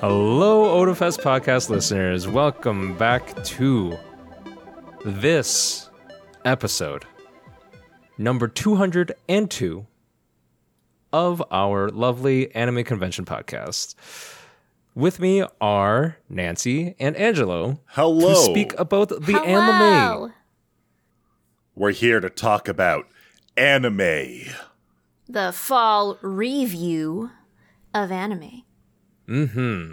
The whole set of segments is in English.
Hello, Otafest podcast listeners. Welcome back to this episode, number 202 of our lovely anime convention podcast. With me are Nancy and Angelo Hello. to speak about the anime. We're here to talk about anime. The fall review of anime. Mm-hmm.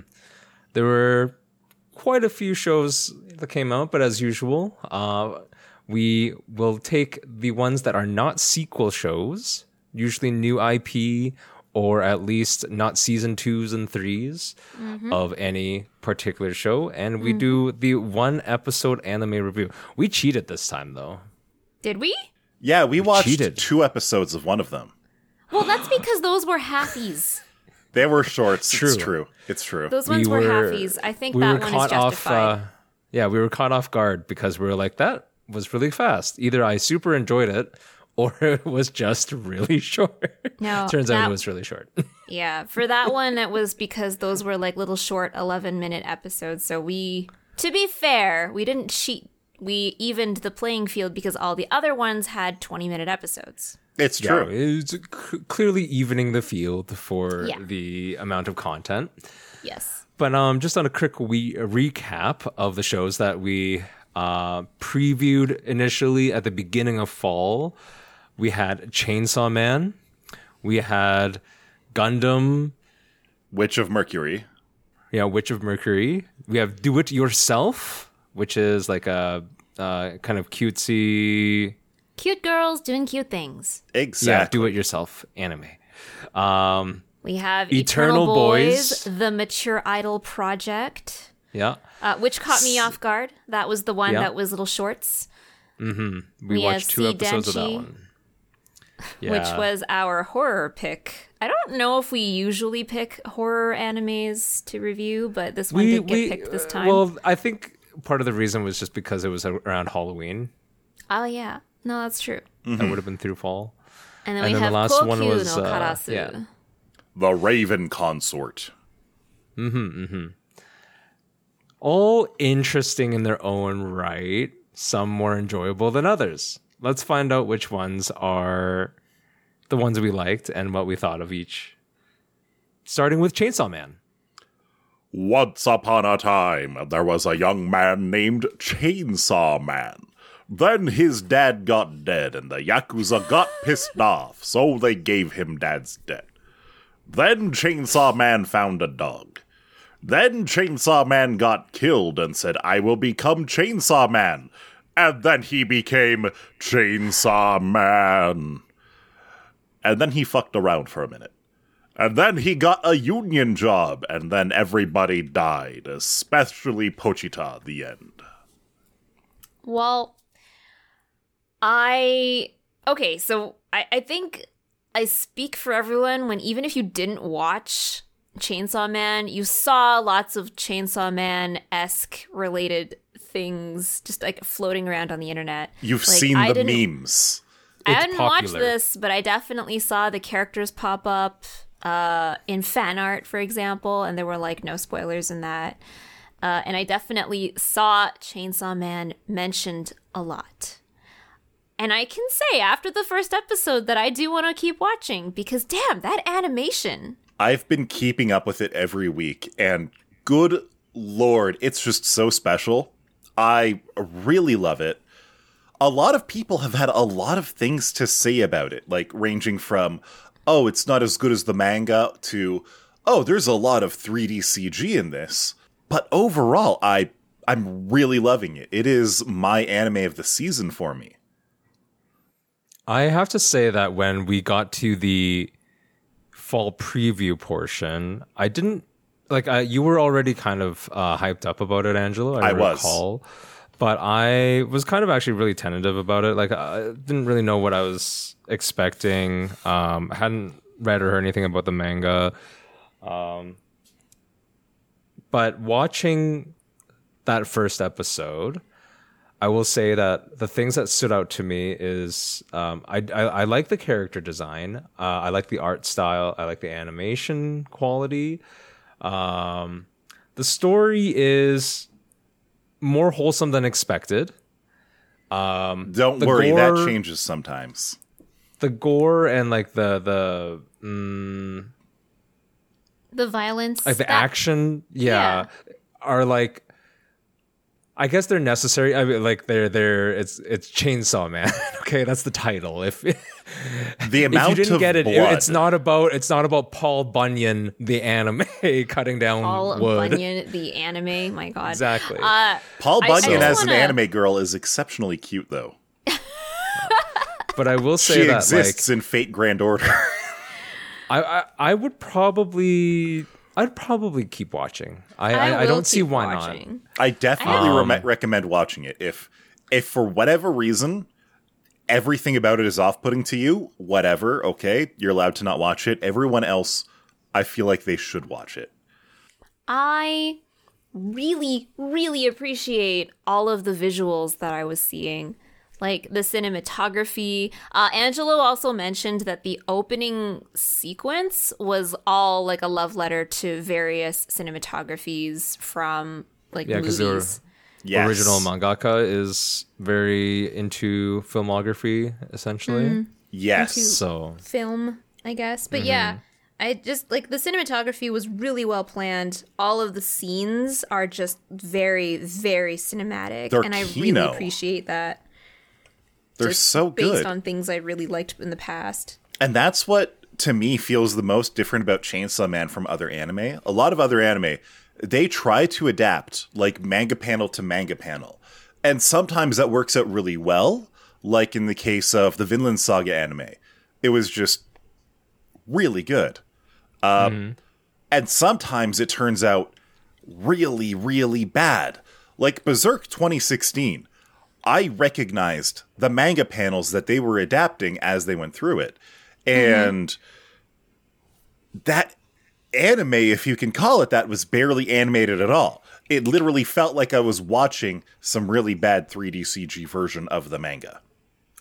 There were quite a few shows that came out, but as usual, uh, we will take the ones that are not sequel shows, usually new IP or at least not season twos and 3s of any particular show, and we do the one episode anime review. We cheated this time though. Did we? Yeah, we watched cheated. two episodes of one of them. Well, that's because those were halfies. They were shorts. True. It's true. It's true. Those ones were, halfies. I think that one is justified. uh, yeah, we were caught off guard because we were like, that was really fast. Either I super enjoyed it or it was just really short. No, Turns out it was really short. yeah, for that one, it was because those were like little short 11 minute episodes. So we, to be fair, we didn't cheat. We evened the playing field because all the other ones had 20 minute episodes. it's yeah, true. it's c- clearly evening the field for Yeah. the amount of content. Yes. But um, just on a quick we- recap of the shows that we uh, previewed initially at the beginning of fall, we had Chainsaw Man, we had Gundam, Witch of Mercury. yeah, Witch of Mercury. We have Do It Yourself, which is like a uh, kind of cutesy, Cute girls doing cute things. yeah, Exactly. do it yourself anime. Um, We have Eternal Eternal, Boys. Boys, The Mature Idol Project, yeah, uh, which caught me off guard. That was the one Yeah. that was little shorts, we, We watched two C. episodes of that Denchi, one. which was our horror pick. I don't know if we usually pick horror animes to review, but this one did get picked this uh, time. Well, I think part of the reason was just because it was around Halloween. oh yeah, no, that's true. That mm-hmm. would have been through fall. And then And we then the last Kokyu one was, no uh, yeah. the Raven Consort. Mm-hmm, mm-hmm. All interesting in their own right. Some more enjoyable than others. Let's find out which ones are the ones we liked and what we thought of each. Starting with Chainsaw Man. Once upon a time, there was a young man named Chainsaw Man. Then his dad got dead, and the Yakuza got pissed off, so they gave him dad's debt. Then Chainsaw Man found a dog. Then Chainsaw Man got killed and said, I will become Chainsaw Man. And then he became Chainsaw Man. And then he fucked around for a minute. And then he got a union job, and then everybody died, especially Pochita, the end. Well, I okay, so I, I think I speak for everyone when even if you didn't watch Chainsaw Man, you saw lots of Chainsaw Man esque related things just like floating around on the internet. You've Like, seen I the memes. I It's hadn't watched popular. this, but I definitely saw the characters pop up uh, in fan art, for example, and there were like no spoilers in that. Uh, and I definitely saw Chainsaw Man mentioned a lot. And I can say after the first episode that I do want to keep watching because damn, that animation. I've been keeping up with it every week, and good lord, it's just so special. I really love it. A lot of people have had a lot of things to say about it, like ranging from, oh, it's not as good as the manga, to, oh, there's a lot of 3D CG in this. But overall, I I'm really loving it. It is my anime of the season for me. I have to say that when we got to the fall preview portion, I didn't like uh, you were already kind of uh, hyped up about it, Angelo. I, I was. But I was kind of actually really tentative about it. Like I didn't really know what I was expecting. Um, I hadn't read or heard anything about the manga. Um, but watching that first episode, I will say that the things that stood out to me is um, I, I I like the character design. Uh, I like the art style. I like the animation quality. Um, the story is more wholesome than expected. Um, Don't The worry, that changes sometimes. The gore and like the the mm, The violence. like the that- action, yeah, are like. I guess they're necessary. I mean, like they're they're it's it's Chainsaw Man. okay, that's the title. If The amount if you didn't of get it, it- blood, it's not about it's not about Paul Bunyan, the anime, cutting down Paul wood. Bunyan, the anime. My God. Exactly. Uh, Paul I Bunyan as an wanna- anime girl is exceptionally cute, though. But I will say She that exists in Fate Grand Order. I, I I would probably I'd probably keep watching. I I, I will don't see why watching. I definitely Um, rem- recommend watching it. If if for whatever reason everything about it is off-putting to you, whatever, okay, you're allowed to not watch it. Everyone else, I feel like they should watch it. I really, really appreciate all of the visuals that I was seeing. Like the cinematography. Uh, Angelo also mentioned that the opening sequence was all like a love letter to various cinematographies from like Yeah, 'cause they were- movies. Yes. original mangaka is very into filmography essentially. Mm-hmm. Yes. So film, I guess. But yeah, I just like the cinematography was really well planned. All of the scenes are just very, very cinematic, They're and I kino. really appreciate that. They're just so based good. on things I really liked in the past. And that's what to me feels the most different about Chainsaw Man from other anime. A lot of other anime, they try to adapt like manga panel to manga panel. And sometimes that works out really well, like in the case of the Vinland Saga anime. It was just really good. Um, And sometimes it turns out really, really bad. Like Berserk 2016. I recognized the manga panels that they were adapting as they went through it. And that anime, if you can call it that, was barely animated at all. It literally felt like I was watching some really bad 3D CG version of the manga.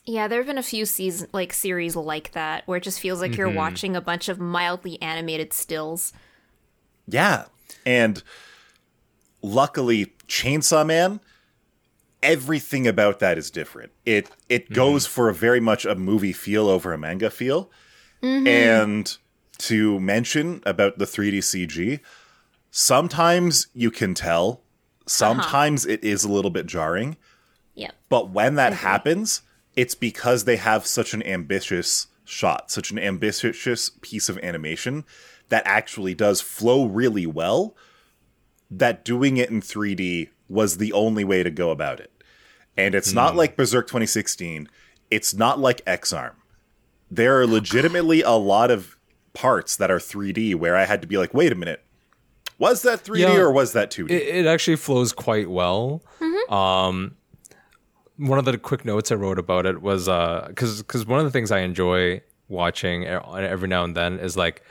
Yeah, there have been a few season like series like that where it just feels like you're mm-hmm. watching a bunch of mildly animated stills. Yeah. And luckily, Chainsaw Man, everything about that is different. It it mm-hmm. goes for a very much a movie feel over a manga feel. Mm-hmm. And to mention about the 3D CG, sometimes you can tell, uh-huh. sometimes it is a little bit jarring. Yep. But when that mm-hmm. happens, it's because they have such an ambitious shot, such an ambitious piece of animation that actually does flow really well. That doing it in 3D was the only way to go about it. And it's not hmm. like Berserk 2016. It's not like Ex-Arm. There are legitimately a lot of parts that are 3D where I had to be like, wait a minute, was that 3D Yeah. or was that 2D? it, it actually flows quite well. Mm-hmm. Um, one of the quick notes I wrote about it was uh, because because one of the things I enjoy watching every now and then is like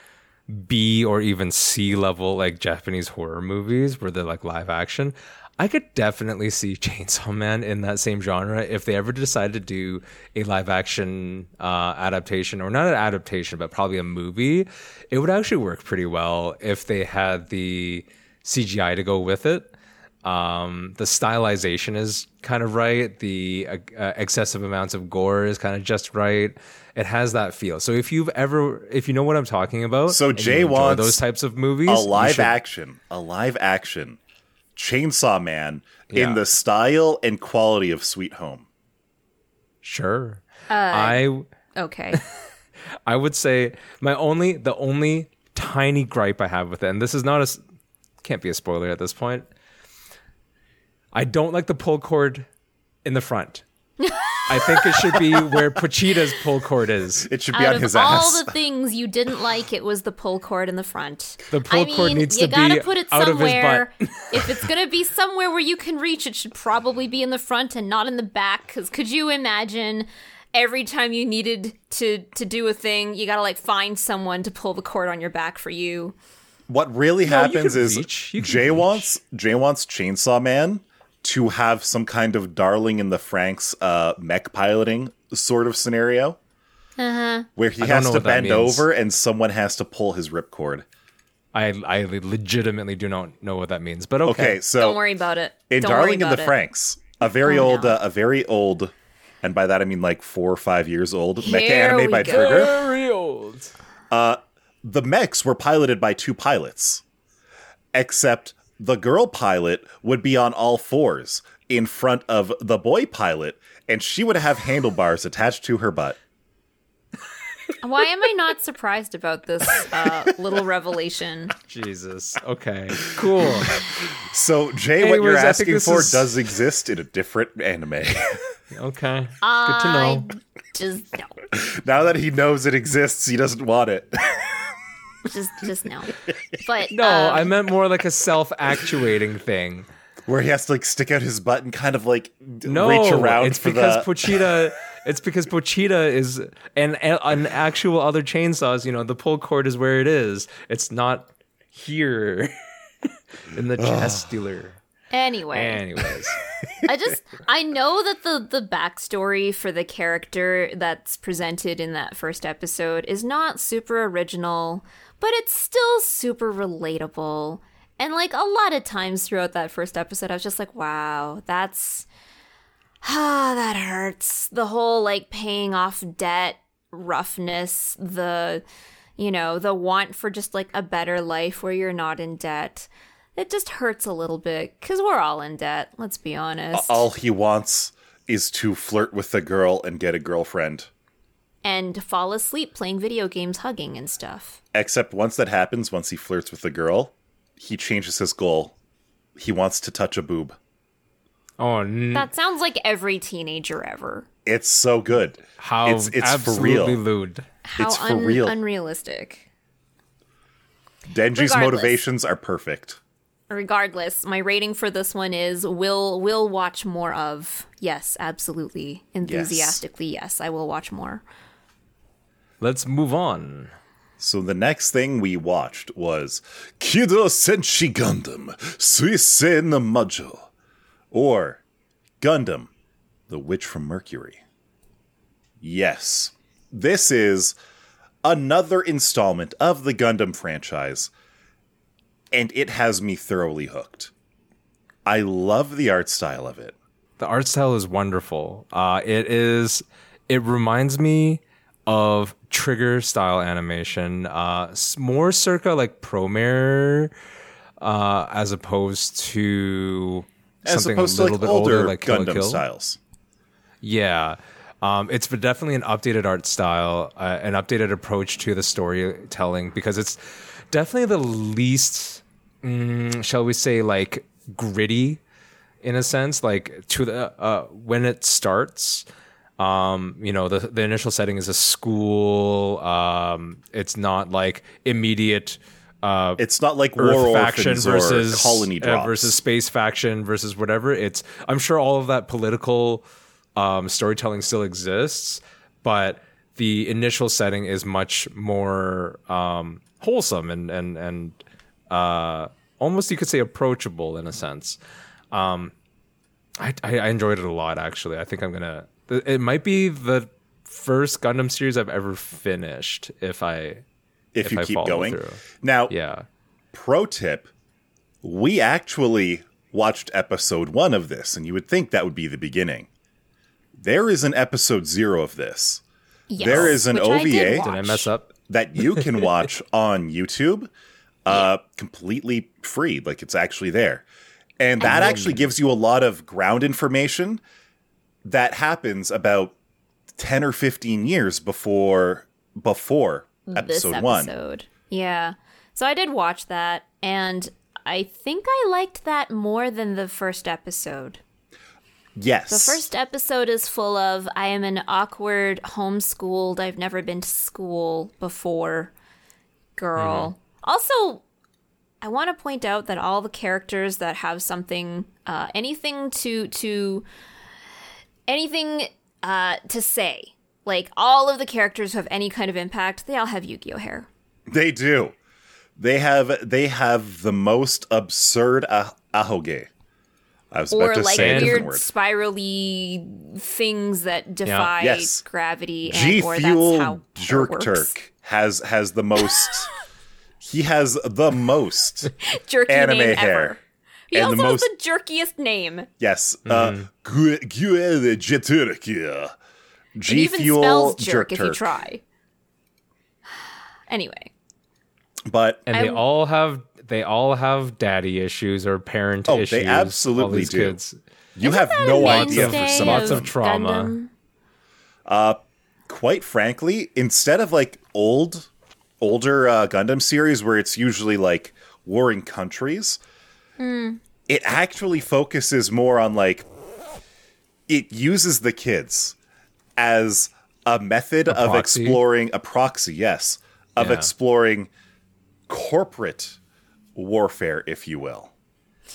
B or even C level like Japanese horror movies where they're like live action. I could definitely see Chainsaw Man in that same genre if they ever decided to do a live action uh, adaptation, or not an adaptation, but probably a movie. It would actually work pretty well if they had the CGI to go with it. Um, the stylization is kind of right. The uh, uh, excessive amounts of gore is kind of just right. It has that feel. So if you've ever, if you know what I'm talking about, So Jay wants those types of movies, a live should- action, a live action Chainsaw Man Yeah. in the style and quality of Sweet Home. Sure. Uh, I Okay. I would say my only the only tiny gripe I have with it, and this is not a can't be a spoiler at this point. I don't like the pull cord in the front. I think it should be where Pochita's pull cord is. It should be Out on of his all ass. the things you didn't like, it was the pull cord in the front. The pull I mean, cord needs you to gotta be put it out of his somewhere. butt. if it's gonna be somewhere where you can reach, it should probably be in the front and not in the back. Because could you imagine? Every time you needed to to do a thing, you gotta like find someone to pull the cord on your back for you. what really you happens is reach. Jay reach. wants Jay wants Chainsaw Man to have some kind of darling in the Franxx uh, mech piloting sort of scenario. Uh huh. Where he I has to bend over and someone has to pull his ripcord. I I legitimately do not know what that means. But okay. Okay, so Don't worry about it. in Don't Darling in the it. Franxx, a very Oh, old, no. uh, a very old, and by that I mean like four or five years old mecha Here anime by go. Trigger. Very old. The mechs were piloted by two pilots, except the girl pilot would be on all fours in front of the boy pilot, and she would have handlebars attached to her butt. Why am I not surprised about this uh, little revelation? Jesus. Okay. Cool. So, Jay, what you're Anyways, I think asking for is- does exist in a different anime. Okay. Good to I know. just no, now that he knows it exists, he doesn't want it. just just no. But No, um, I meant more like a self-actuating thing. Where he has to like stick out his butt and kind of like No, reach around it's for because the. Pochita. It's because Pochita is and an actual other chainsaws. You know, the pull cord is where it is. It's not here in the chest dealer. anyway, Anyways, I just I know that the the backstory for the character that's presented in that first episode is not super original, but it's still super relatable. And like a lot of times throughout that first episode, I was just like, wow, that's ah, that hurts. The whole like paying off debt roughness, the you know, the want for just like a better life where you're not in debt. It just hurts a little bit because we're all in debt. Let's be honest. all he wants is to flirt with the girl and get a girlfriend. And fall asleep playing video games, hugging and stuff. Except once that happens, once he flirts with the girl, he changes his goal. He wants to touch a boob. oh, n- That sounds like every teenager ever. It's so good. how it's it's for real. lewd. How It's for real. unrealistic. Denji's Regardless. motivations are perfect. Regardless, my rating for this one is will will watch more of. Yes, absolutely. Enthusiastically, yes, I will watch more. Let's move on. So the next thing we watched was Kido Senshi Gundam Suisei no Majo, or Gundam, the Witch from Mercury. Yes, this is another installment of the Gundam franchise, and it has me thoroughly hooked. I love the art style of it. The art style is wonderful. Uh, it is. It reminds me of Trigger style animation, uh, more circa like Promare, uh, as opposed to As something opposed a to little like bit older older, like Kill Gundam Kill. styles. Yeah. Um, it's definitely an updated art style, uh, an updated approach to the storytelling because it's definitely the least, mm, shall we say, like gritty in a sense. Like to the uh, when it starts, um, you know, the the initial setting is a school. Um, it's not like immediate. Uh, It's not like Earth War faction versus or Colony uh, versus space faction versus whatever. It's I'm sure all of that political um, storytelling still exists, but the initial setting is much more um, wholesome and and and uh, almost you could say approachable in a sense. Um, I, I I enjoyed it a lot actually. I think I'm gonna. It might be the first Gundam series I've ever finished. If I if, if you I keep going. through. Now, yeah. pro tip we actually watched episode one of this, and you would think that would be the beginning. There is an episode zero of this Yes, There is an which I did OVA. Did I mess up? that you can watch on YouTube uh, completely free. Like it's actually there. And that actually gives you a lot of ground information that happens about 10 or 15 years before before episode, this one. episode. Yeah. So I did watch that, and I think I liked that more than the first episode. Yes. The first episode is full of I am an awkward, homeschooled, I've never been to school before girl. Also, I want to point out that all the characters that have something, uh, anything to to anything uh, to say, like all of the characters who have any kind of impact, they all have Yu-Gi-Oh hair. They do. They have they have the most absurd ah- ahoge. I was about or to like say weird spirally things that defy Yes. gravity and G or that's Fuel how Jerk works. Turk has has the most. he has the most Jerky Anime name hair. ever. He And also the has the jerkiest name. yes, uh Gu- Guele Jeturkia. G even Fuel spells jerk Jerk if you try. Anyway, But and I they all have they all have daddy issues or parent issues. Oh, they absolutely do. Kids. you Isn't have no idea for some Lots of of trauma. Gundam? quite frankly, instead of like old, older uh, Gundam series where it's usually like warring countries, it actually focuses more on like it uses the kids as a method of proxy? exploring a proxy, yes, of Yeah. exploring corporate warfare, if you will.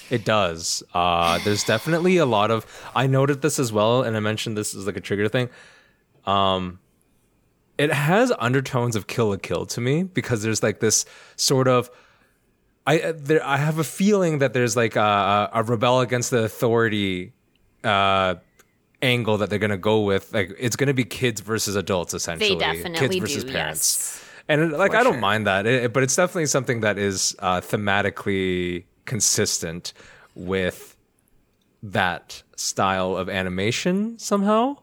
It does. Uh, there's definitely a lot of. I noted this as well, and I mentioned this as like a trigger thing. Um, it has undertones of Kill la Kill to me because there's like this sort of. I uh, there I have a feeling that there's like a, a rebel against the authority uh, angle that they're gonna go with. Like it's gonna be kids versus adults essentially. They definitely kids versus do, parents. yes. And like For I don't sure. mind that, it, but it's definitely something that is uh, thematically consistent with that style of animation somehow,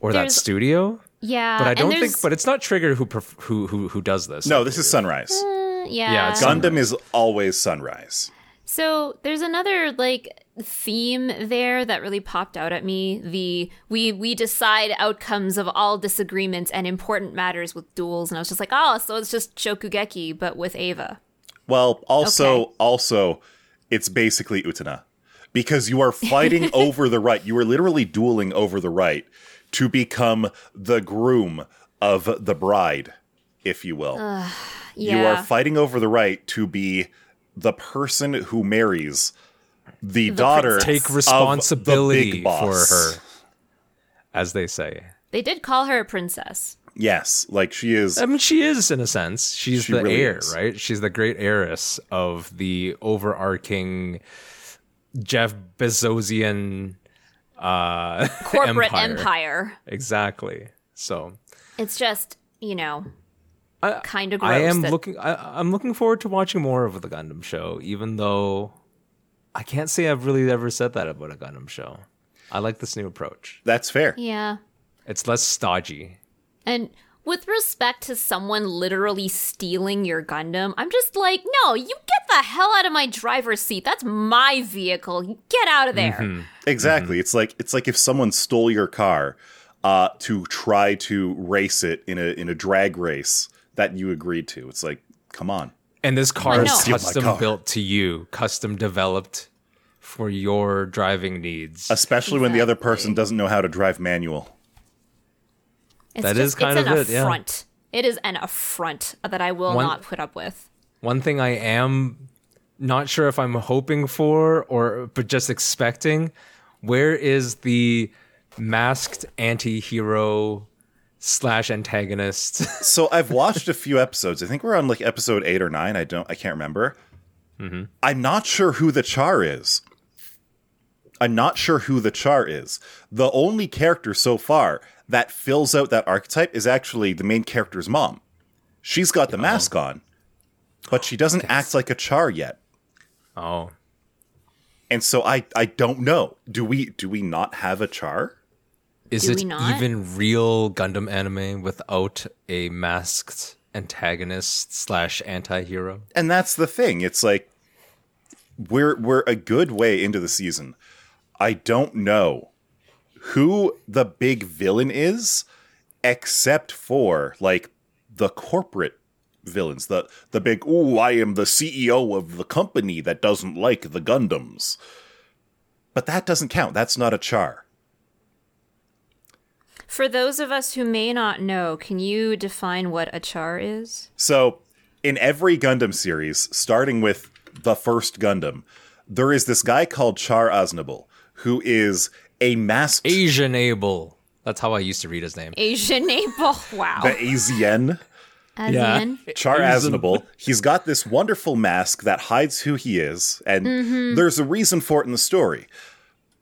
or that studio. Yeah, But I don't think. But it's not Trigger who who who who does this. No, this is Sunrise. Yeah, Yeah, it's Gundam is always Sunrise. So there's another like theme there that really popped out at me. The we we decide outcomes of all disagreements and important matters with duels, and I was just like, oh, so it's just Shokugeki but with Ava. Well, also, Okay. also, it's basically Utena because you are fighting over the right. You are literally dueling over the right to become the groom of the bride, if you will. Yeah, You are fighting over the right to be the person who marries the, daughter. princess. take of the responsibility big for her, as they say. they did call her a princess. Yes, like she is. I mean, she is in a sense. She's She the really heir, is. right? She's the great heiress of the overarching Jeff Bezosian uh, Corporate empire. empire. Exactly. So It's just you know, I, kind of gross. I am that- looking. I, I'm looking forward to watching more of the Gundam show, even though I can't say I've really ever said that about a Gundam show. I like this new approach. That's fair. Yeah, It's less stodgy. and. With respect to someone literally stealing your Gundam, I'm just like, no, you get the hell out of my driver's seat. That's my vehicle. Get out of there. Mm-hmm. Exactly. It's like it's like if someone stole your car uh, to try to race it in a in a drag race that you agreed to. It's like, come on. And this car is know. Steal my custom car. built to you, custom developed for your driving needs. Especially when the other person doesn't know how to drive manual. It's That just, is kind it's of an it, yeah. affront. It is an affront that I will One- not put up with. One thing I am not sure if I'm hoping for or but just expecting, where is the masked anti-hero slash antagonist? So I've watched a few episodes. I think we're on like episode eight or nine. I don't. I can't remember. Mm-hmm. I'm not sure who the Char is. I'm not sure who the Char is. The only character so far that fills out that archetype is actually the main character's mom. She's got the oh. mask on, but she doesn't act like a Char yet. oh. And so I I don't know. Do we do we not have a Char? Is Do it we not? even real Gundam anime without a masked antagonist slash anti-hero? And that's the thing. It's like we're we're a good way into the season. I don't know who the big villain is except for like the corporate villains. The the big ooh, I am the CEO of the company that doesn't like the Gundams. But that doesn't count. That's not a char. For those of us who may not know, can you define what a char is? So, in every Gundam series, starting with the first Gundam, there is this guy called Char Aznable, who is a masked Asian Abel. That's how I used to read his name. Asian name? Oh, wow. the Asian. As Yeah. Char Asian- Aznable. He's got this wonderful mask that hides who he is, and mm-hmm. there's a reason for it in the story.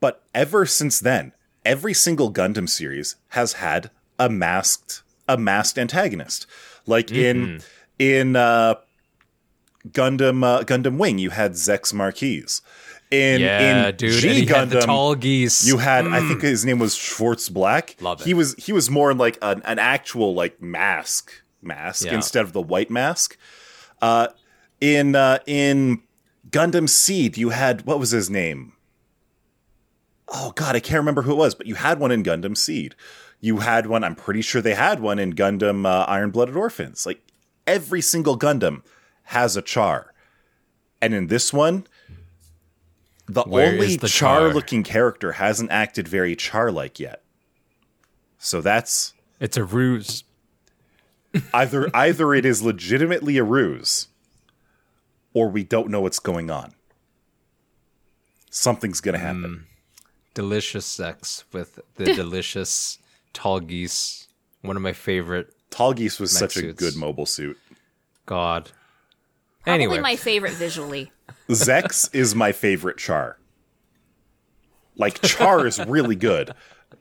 But ever since then, every single Gundam series has had a masked a masked antagonist. Like in in uh Gundam uh, Gundam Wing, you had Zechs Merquise. In Yeah, in dude. G Gundam, the Tallgeese. you had I think his name was Schwartz Black. Love it. He was he was more like an, an actual like mask mask Yeah. instead of the white mask. Uh, in uh, in Gundam Seed, you had what was his name? Oh God, I can't remember who it was, but you had one in Gundam Seed. You had one. I'm pretty sure they had one in Gundam uh, Iron Blooded Orphans. Like every single Gundam has a Char, and in this one, the Where only the Char? Char-looking character hasn't acted very Char-like yet. So that's it's a ruse. either either it is legitimately a ruse, or we don't know what's going on. Something's gonna happen. Delicious sex with the delicious Tallgeese. One of my favorite. Tallgeese was such a good mobile suit. God. Probably anyway, my favorite visually. Zechs is my favorite Char. Like Char is really good,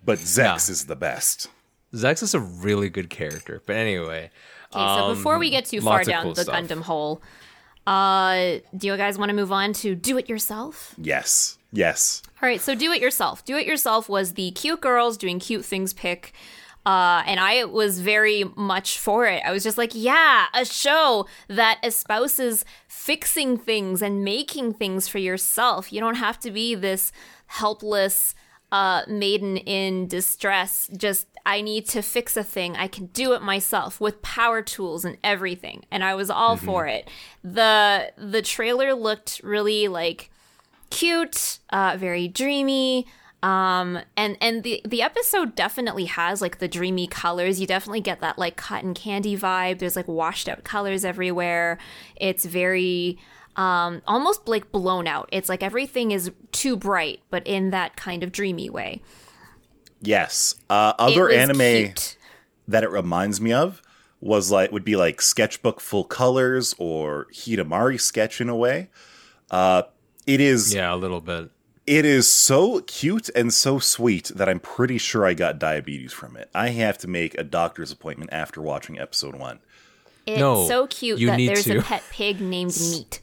but Zechs Yeah. is the best. Zechs is a really good character. But anyway, Okay, so before we get too far Um, lots of down cool the stuff. Gundam hole, uh, do you guys want to move on to do it yourself? Yes. Yes. All right, so do it yourself. Do it yourself was the cute girls doing cute things pick. Uh, and I was very much for it. I was just like, yeah, a show that espouses fixing things and making things for yourself. You don't have to be this helpless uh, maiden in distress. Just, I need to fix a thing. I can do it myself with power tools and everything. And I was all for it. The the trailer looked really like cute, uh, very dreamy. Um, and and the the episode definitely has like the dreamy colors. You definitely get that like cotton candy vibe. There's like washed out colors everywhere. It's very um almost like blown out. It's like everything is too bright, but in that kind of dreamy way. Yes. Uh, other anime cute. that it reminds me of was like would be like sketchbook full colors or Hidamari sketch in a way. Uh, it is yeah, a little bit. it is so cute and so sweet that I'm pretty sure I got diabetes from it. I have to make a doctor's appointment after watching episode one. It's No, so cute you that need there's to. a pet pig named Meat.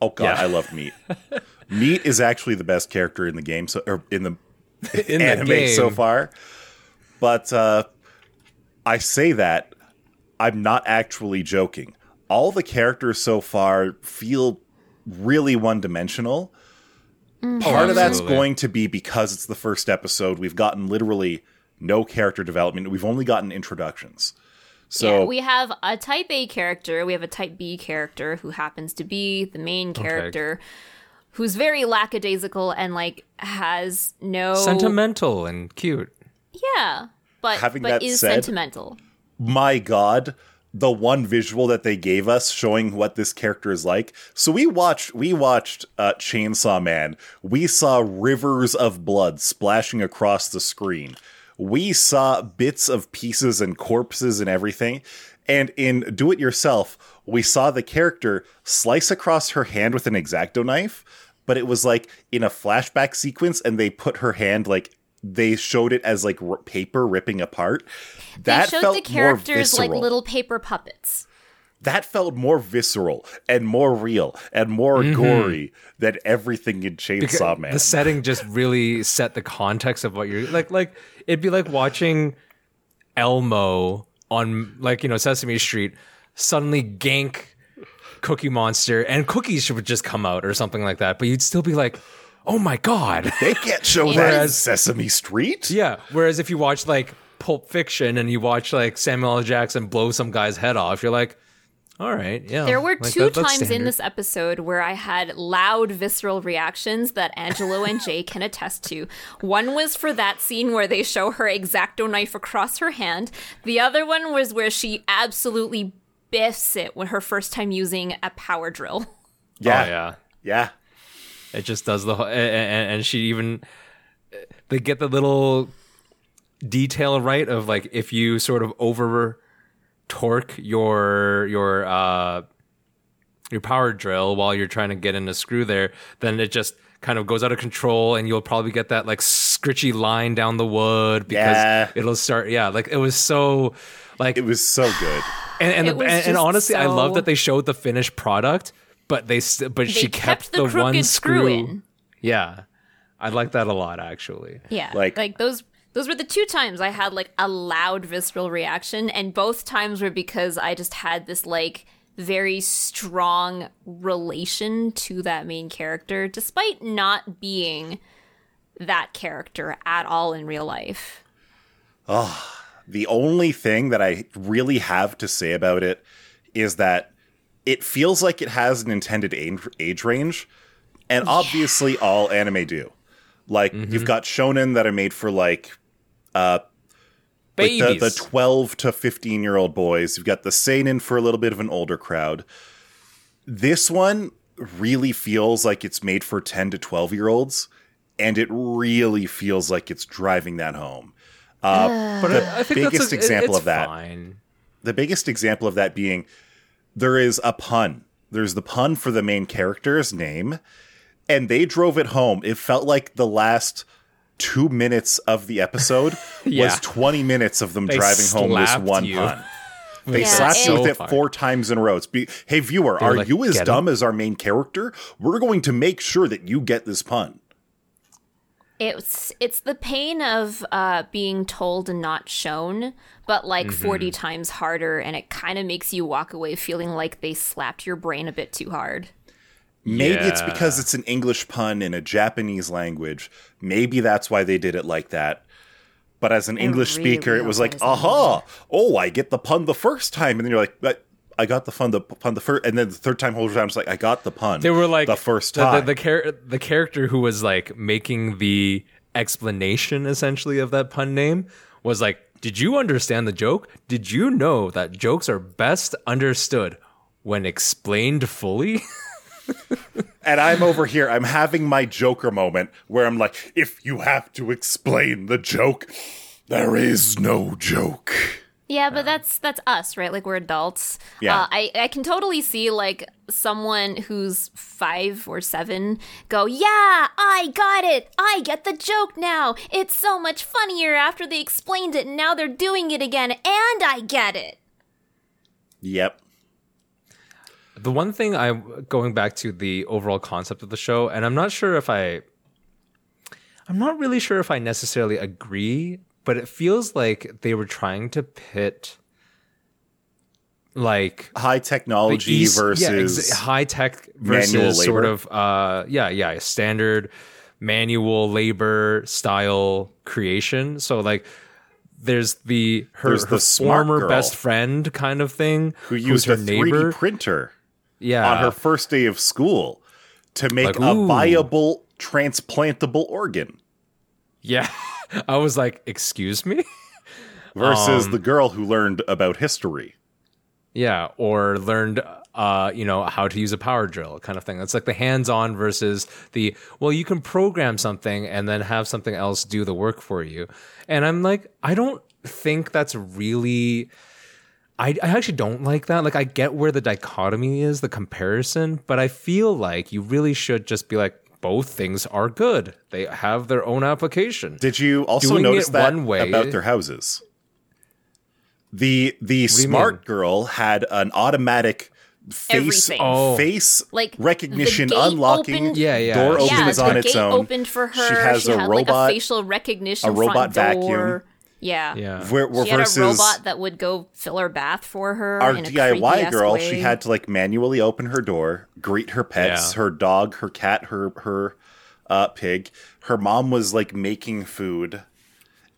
Oh god, Yeah. I love Meat. Meat is actually the best character in the game, so or in the In the anime game, so far. But uh, I say that I'm not actually joking. All the characters so far feel really one dimensional. Part of that's Absolutely. going to be because it's the first episode. We've gotten literally no character development. We've only gotten introductions. So yeah, we have a type A character, we have a type B character who happens to be the main character who's very lackadaisical and like has no sentimental and cute. Yeah. But Having but that is said- sentimental. my god the one visual that they gave us showing what this character is like. So we watched we watched uh, chainsaw man. We saw rivers of blood splashing across the screen. We saw bits of pieces and corpses and everything. And in do it yourself we saw the character slice across her hand with an exacto knife but it was like in a flashback sequence and they put her hand like they showed it as like r- paper ripping apart that they showed felt the characters more like little paper puppets. that felt more visceral and more real and more mm-hmm. gory than everything in Chainsaw Man. The setting just really set the context of what you're like. Like it'd be like watching Elmo on like you know Sesame Street suddenly gank Cookie Monster and cookies would just come out or something like that. But you'd still be like, oh my god. they can't show that in Whereas- Sesame Street. Yeah. Whereas if you watch like Pulp Fiction and you watch like Samuel L. Jackson blow some guy's head off, you're like, all right, yeah. There were like, two that- that's times in this episode where I had loud, visceral reactions that Angelo and Jay can attest to. One was for that scene where they show her exacto knife across her hand. The other one was where she absolutely biffs it when her first time using a power drill. Yeah, Oh, yeah. yeah. It just does the whole, and, and she even they get the little detail right of like if you sort of over torque your your uh your power drill while you're trying to get in a screw there, then it just kind of goes out of control and you'll probably get that like scritchy line down the wood because Yeah. it'll start yeah, like it was so like It was so good. and and, the, and, and just honestly, I love that they showed the finished product but they but They she kept, kept, the, crooked one screw screw. in. Yeah, I like that a lot actually. Yeah, Like- like those. Those were the two times I had like a loud visceral reaction, and both times were because I just had this like very strong relation to that main character, despite not being that character at all in real life. Ah, the only thing that I really have to say about it is that it feels like it has an intended age, age range, and obviously all anime do. Like you've got shonen that are made for like like the, the 12 to 15 year old boys. You've got the seinen for a little bit of an older crowd. This one really feels like it's made for 10 to 12 year olds, and it really feels like it's driving that home. Uh, but I, I think that's biggest a, it- example it's of that Fine. the biggest example of that being there is a pun. There's the pun for the main character's name, and they drove it home. It felt like the last two minutes of the episode Yeah. was 20 minutes of them They driving home this one you. pun. They Yeah, slapped you and- with it So four times in a row. It's be, hey, viewer, They were are like, you as "Get it?" dumb as our main character? We're going to make sure that you get this pun. It's it's the pain of uh, being told and not shown, but like Mm-hmm. 40 times harder, and it kind of makes you walk away feeling like they slapped your brain a bit too hard. Maybe it's because it's an English pun in a Japanese language. Maybe that's why they did it like that. But as an English really speaker, it was like, aha, oh, I get the pun the first time. And then you're like, but I got the fun the pun the first. And then the third time, whole time, was like, I got the pun. They were like the first the- time. The the, char- the character who was like making the explanation essentially of that pun name was like, "Did you understand the joke? Did you know that jokes are best understood when explained fully?" and I'm over here, I'm having my Joker moment where I'm like, if you have to explain the joke, there is no joke. Yeah, but that's that's us, right? Like we're adults. Yeah. Uh, I I can totally see like someone who's five or seven go, yeah, I got it. I get the joke now. It's so much funnier after they explained it, and now they're doing it again, and I get it. Yep. the one thing I'm going back to the overall concept of the show, and I'm not sure if I I'm not really sure if I necessarily agree, but it feels like they were trying to pit like High technology versus high tech versus sort of uh yeah yeah standard manual labor style creation. So like there's the her, There's her the former best friend kind of thing who used her a 3D neighbor printer yeah on her first day of school to make Like, a ooh. viable transplantable organ Yeah. I was like, excuse me? versus Um, the girl who learned about history. Yeah. Or learned, uh, you know, how to use a power drill kind of thing. That's like the hands on versus the, well, you can program something and then have something else do the work for you. And I'm like, I don't think that's really. I, I actually don't like that. Like, I get where the dichotomy is, the comparison, but I feel like you really should just be like, both things are good. They have their own application. Did you also doing notice that one way- about their houses? The the smart girl had an automatic face Oh. face Like, recognition the gate unlocking opened- Yeah, yeah. door Yeah, opens yeah, on the its gate own. opened for her. She has a had robot like a facial recognition a robot front door. vacuum. Yeah. Yeah. Where, where She had a robot that would go fill her bath for her. our in a DIY girl, way. she had to like manually open her door, greet her pets, Yeah. her dog, her cat, her her uh, pig. Her mom was like making food,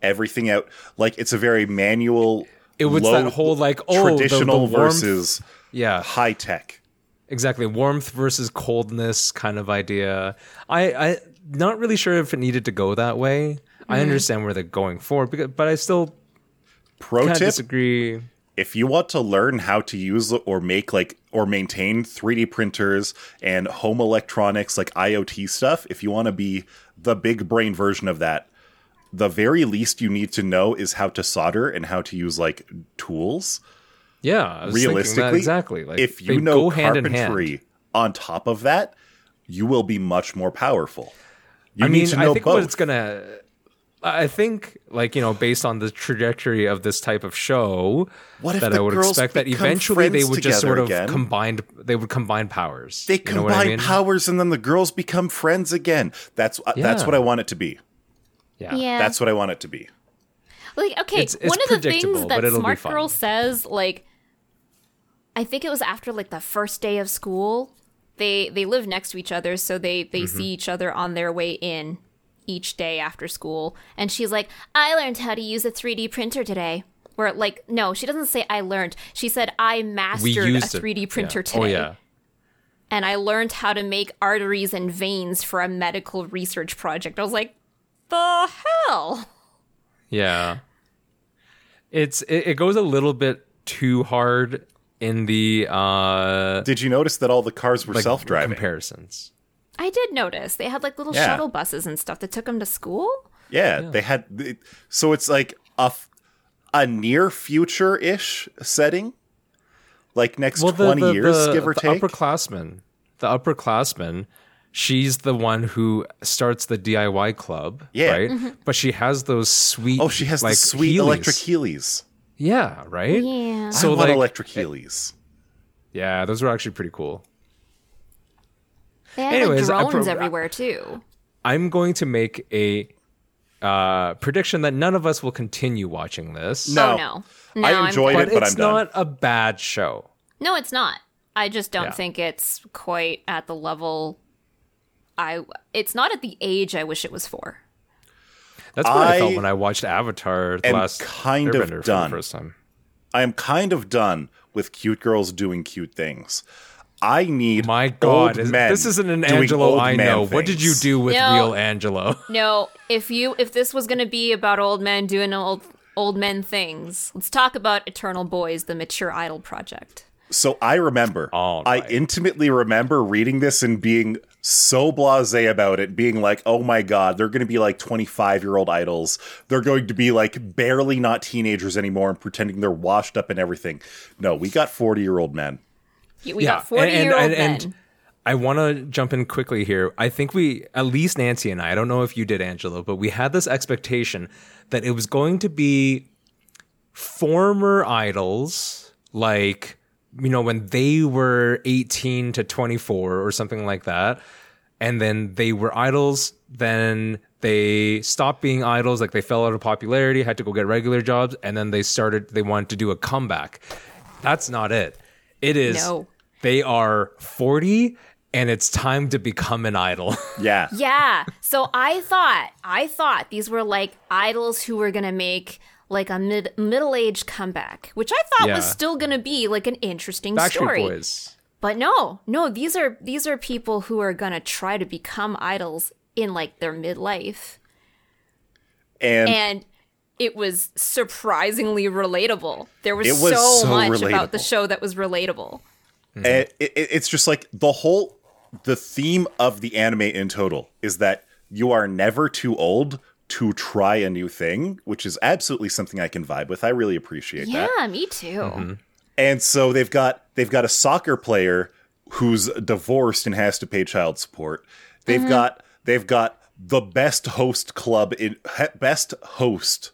everything out. Like it's a very manual. It was low- that whole like oh the- the traditional versus yeah high tech. exactly warmth versus coldness kind of idea. I I not really sure if it needed to go that way. I mm-hmm. understand where they're going for, because, but I still Pro tip: disagree. if you want to learn how to use or make like or maintain 3D printers and home electronics like IoT stuff, if you want to be the big brain version of that, the very least you need to know is how to solder and how to use like tools. Yeah, I was thinking that Realistically, exactly. Like if you know go hand hand. carpentry on top of that, you will be much more powerful. You I need mean, to know I think both. what it's gonna. I think, like you know, based on the trajectory of this type of show, What if that I would expect that eventually they would just sort of again? combine. They would combine powers. They You know combine what I mean? powers and then the girls become friends again. That's uh, that's what I want it to be. Yeah. Yeah. That's what I want it to be. Like, okay, It's- it's one of the things that but it'll be Smart. Girl says, like, I think it was after like the first day of school. They they live next to each other, so they they Mm-hmm. see each other on their way in each day after school. And she's like, "I learned how to use a 3D printer today." Where like, no, she doesn't say I learned. She said I mastered a 3D printer yeah. today. Oh yeah. and I learned how to make arteries and veins for a medical research project. I was like, the hell? Yeah. It's it, it goes a little bit too hard in the uh Did you notice that all the cars were like, self-driving? comparisons. I did notice they had like little Yeah. shuttle buses and stuff that took them to school. yeah, they had. it- So it's like a f- a near future ish setting, like next twenty years, give or the take. upperclassman, the upperclassman, she's the one who starts the DIY club, Yeah. right? Mm-hmm. But she has those sweet, oh, she has like the sweet Heelys. electric Heelys. Yeah, right. Yeah. So I want like, electric Heelys. Eh, yeah, those were actually pretty cool. They had Anyways, like drones pro- everywhere too. I'm going to make a uh, prediction that none of us will continue watching this. No. Oh no, no, I I'm enjoyed it, but but it's I'm done. not a bad show. No, it's not. I just don't Yeah. think it's quite at the level. I. It's not at the age I wish it was for. That's what I, I felt when I watched Avatar the last kind of Airbender for done. the first time. I am kind of done with cute girls doing cute things. I need My God, old is- men this isn't an Angelo I man know. What did you do with No. real Angelo? No, if you if this was going to be about old men doing old old men things, let's talk about Eternal Boys, the mature idol project. So I remember, All I intimately remember reading this and being so blasé about it, being like, oh my god, they're going to be like 25 year old idols. They're going to be like barely not teenagers anymore and pretending they're washed up and everything. No, we got 40 year old men. We Yeah, got forty year old and- men. and- I want to jump in quickly here. I think we, at least Nancy and I, I don't know if you did, Angelo, but we had this expectation that it was going to be former idols, like, you know, when they were 18 to 24 or something like that. And then they were idols, then they stopped being idols, like they fell out of popularity, had to go get regular jobs, and then they started, they wanted to do a comeback. That's not it. It is No. they are 40 and it's time to become an idol. Yeah. Yeah. So I thought I thought these were like idols who were gonna make like a mid middle aged comeback, which I thought was still gonna be like an interesting Backstreet story. Boys. But no, no, these are these are people who are gonna try to become idols in like their midlife. And, And it was surprisingly relatable. There was, was so, so much about the show that was relatable. and it, it, it's just like the whole the theme of the anime in total is that you are never too old to try a new thing, which is absolutely something I can vibe with. I really appreciate that. Yeah, me too. Mm-hmm. And so they've got they've got a soccer player who's divorced and has to pay child support. They've Mm-hmm. got they've got the best host club in best host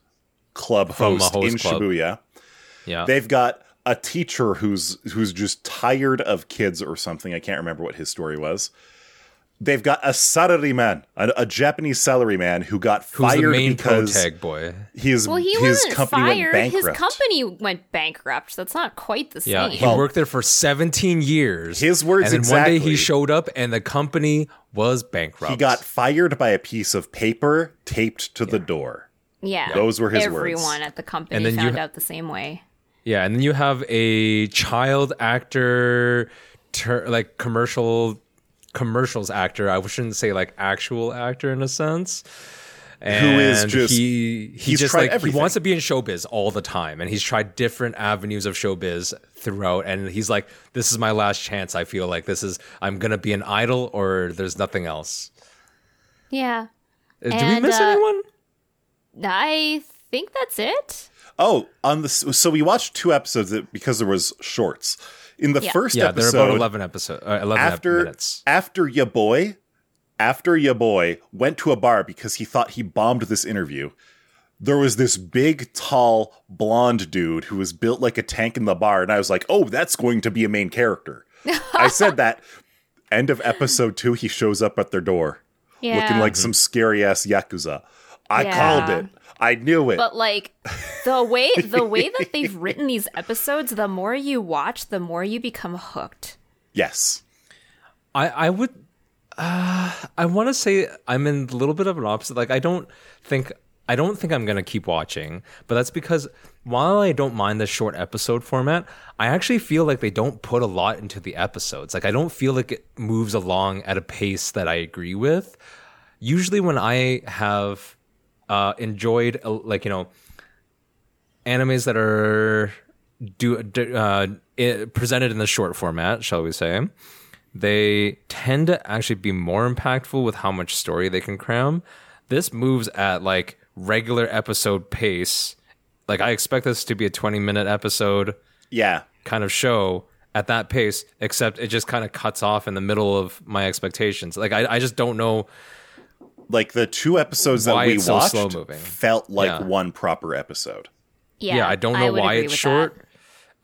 club host, host in club. Shibuya. Yeah. They've got a teacher who's who's just tired of kids or something. I can't remember what his story was. They've got a salaryman, a, a Japanese salaryman who got Who's fired the main because tag boy? his Well, he his wasn't company fired. went His bankrupt. company went bankrupt. That's not quite the Yeah, same. he Well- worked there for 17 years. His words And then one day he showed up and the company was bankrupt. He got fired by a piece of paper taped to the door. Yeah. Those were his Everyone words. Everyone at the company And then found ha- out the same way. Yeah, and then you have a child actor, ter- like commercial commercials actor. I shouldn't say like actual actor in a sense. And Who is just- he he he's just tried like everything. he wants to be in showbiz all the time, and he's tried different avenues of showbiz throughout. And he's like, "This is my last chance. I feel like this is I'm gonna be an idol, or there's nothing else." Yeah. Uh, Do we miss uh, anyone? I think that's it. Oh, on the so we watched two episodes that- because there was shorts. In the Yeah. first Yeah, they're episode, about eleven episode, uh, eleven after minutes. after ya boy, after your boy went to a bar because he thought he bombed this interview, there was this big, tall, blonde dude who was built like a tank in the bar, and I was like, "Oh, that's going to be a main character." I said that. End of episode two, he shows up at their door, Yeah. looking like some scary ass yakuza. I Yeah. called it. I knew it. But like the way the way that they've written these episodes, the more you watch, the more you become hooked. yes. I I would uh, I want to say I'm in a little bit of an opposite. Like I don't think I don't think I'm gonna keep watching, but that's because while I don't mind the short episode format, I actually feel like they don't put a lot into the episodes. Like I don't feel like it moves along at a pace that I agree with. Usually, when I have uh, enjoyed uh, like you know animes that are do uh, presented in the short format, shall we say? They tend to actually be more impactful with how much story they can cram. This moves at like regular episode pace. Like I expect this to be a 20 minute episode Yeah. kind of show at that pace, except it just kind of cuts off in the middle of my expectations. Like I, I just don't know. Like the two episodes that Why we so watched slow-moving. felt like Yeah. one proper episode. Yeah, Yeah, I don't know would why it's short. that.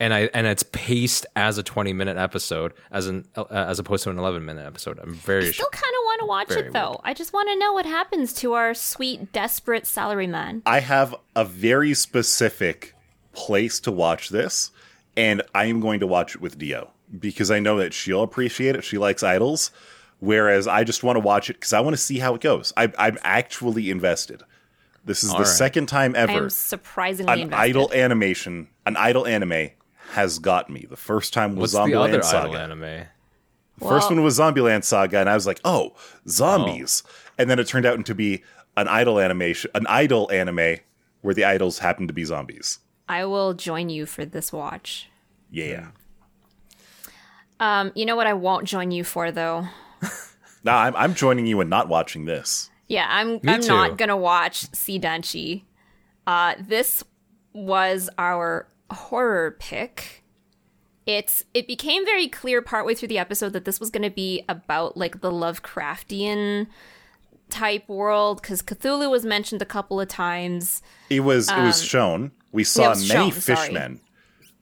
And I and it's paced as a 20 minute episode as an uh, as opposed to an 11 minute episode. I'm very Still kind of want to watch it though. I just want to know what happens to our sweet, desperate salaryman. I have a very specific place to watch this, and I am going to watch it with Dio because I know that she'll appreciate it. She likes idols, whereas I just want to watch it because I want to see how it goes. I, I'm actually invested. This is the right. second time I ever am surprisingly an invested. idol animation, an idol anime has got me. The first time was What's the other Zombieland idol Saga. anime? First Well- one was Zombieland Saga, and I was like, oh, zombies. And then it turned out to be an idol animation, an idol anime where the idols happen to be zombies. I will join you for this watch. Yeah. Um, you know what I won't join you for though? Now I'm, I'm joining you in not watching this. Yeah, I'm I'm too. not gonna watch See Danchi. Uh this was our horror pick. It's it became very clear partway through the episode that this was gonna be about like the Lovecraftian type world because Cthulhu was mentioned a couple of times. It was it was shown. We saw was many shown, sorry. fishmen.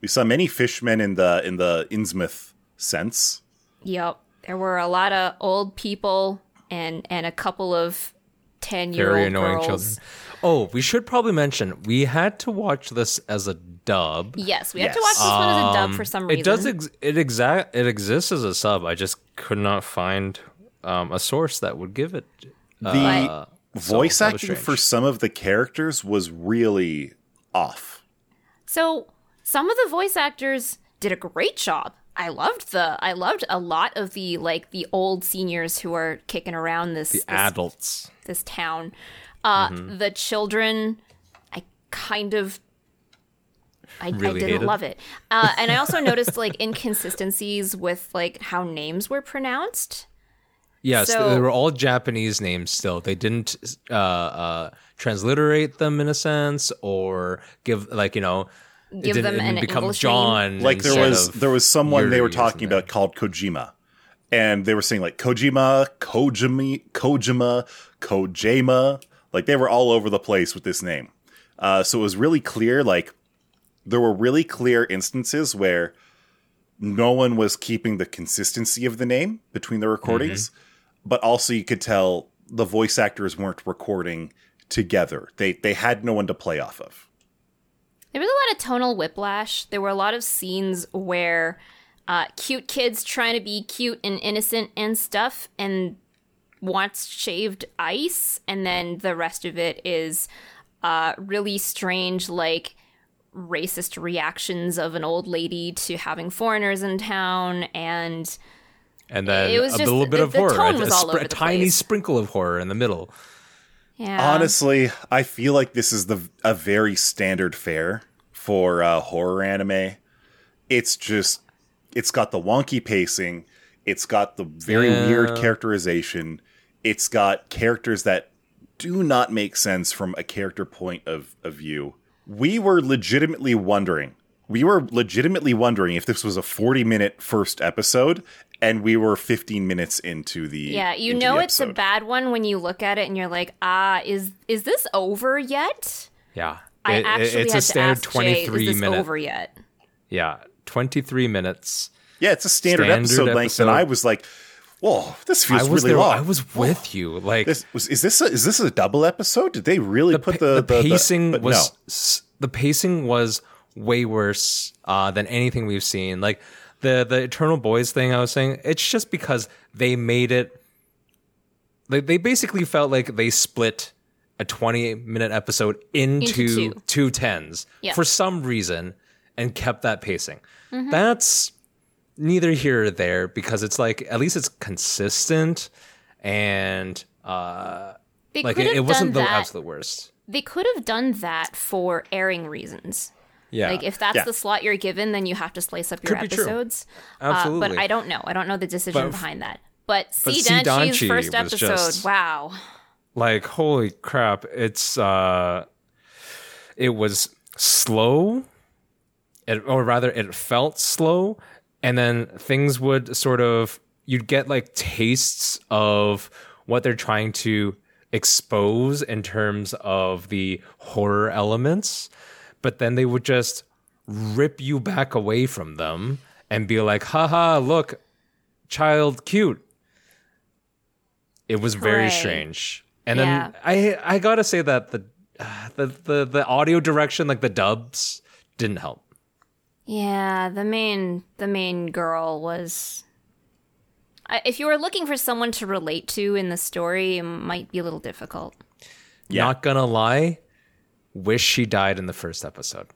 We saw many fishmen in the in the Innsmouth sense. Yep. There were a lot of old people and and a couple of ten year old Very old annoying girls. children. Oh, we should probably mention we had to watch this as a dub. Yes, we had to watch this one as a dub for some reason. It does ex- it exact it exists as a sub. I just could not find um, a source that would give it. The Uh, voice so acting for some of the characters was really off. So some of the voice actors did a great job. I loved the I loved a lot of the like the old seniors who are kicking around this The this, adults. this town. Uh Mm-hmm. the children I kind of I, Really I didn't hated? love it. Uh, and I also noticed like inconsistencies with like how names were pronounced. Yes, So- they were all Japanese names still. They didn't uh, uh, transliterate them in a sense or give like you know Give didn't- them it an become English name? John. Like there was there was someone they were talking about called Kojima. And they were saying like Kojima, Kojima, Kojima, Kojima. Like they were all over the place with this name. Uh, so it was really clear, like there were really clear instances where no one was keeping the consistency of the name between the recordings, but also you could tell the voice actors weren't recording together. They they had no one to play off of. There was a lot of tonal whiplash. There were a lot of scenes where uh, cute kids trying to be cute and innocent and stuff, and wants shaved ice, and then the rest of it is uh, really strange, like racist reactions of an old lady to having foreigners in town, and and then It was a just- little bit the- of horror, a, was a all over a tiny place. sprinkle of horror in the middle. Yeah, Honestly, I feel like this is the a very standard fare for uh, horror anime. It's just it's got the wonky pacing, it's got the very Yeah. weird characterization, it's got characters that do not make sense from a character point of, of view. We were legitimately wondering. We were legitimately wondering if this was a 40 minute first episode and we were 15 minutes into the Yeah, you know it's a bad one when you look at it and you're like, ah, is is this over yet? Yeah. I It- it- actually it's had a to standard ask Jay, 23 is this minute. over yet? Yeah. 23 minutes. yeah it's a standard, Standard episode, length and i was like whoa this I feels was really there. long I was with you. Like this was is this a, is this a double episode did they really put pa- the, the pacing but was no. s- the pacing was way worse uh, than anything we've seen. Like the the Eternal Boys thing I was saying, it's just because they made it. They they basically felt like they split a twenty minute episode into, Into two. two tens Yeah. for some reason and kept that pacing. Mm-hmm. That's neither here or there because it's like at least it's consistent and uh They like it, it wasn't the that. absolute worst. They could have done that for airing reasons. Yeah. Like if that's Yeah. the slot you're given, then you have to slice up your Could be true. episodes. Uh, Absolutely. but I don't know. I don't know the decision But- behind that. But but see C. Danchi's first episode. just- Wow. like holy crap it's uh it was slow it, or rather it felt slow and then things would sort of you'd get like tastes of what they're trying to expose in terms of the horror elements but then they would just rip you back away from them and be like haha look child cute it was very Right. strange and Yeah. then i i gotta say that the uh, the the the audio direction like the dubs didn't help Yeah, the main the main girl was. If you were looking for someone to relate to in the story, it might be a little difficult. Yeah. not gonna lie wish she died in the first episode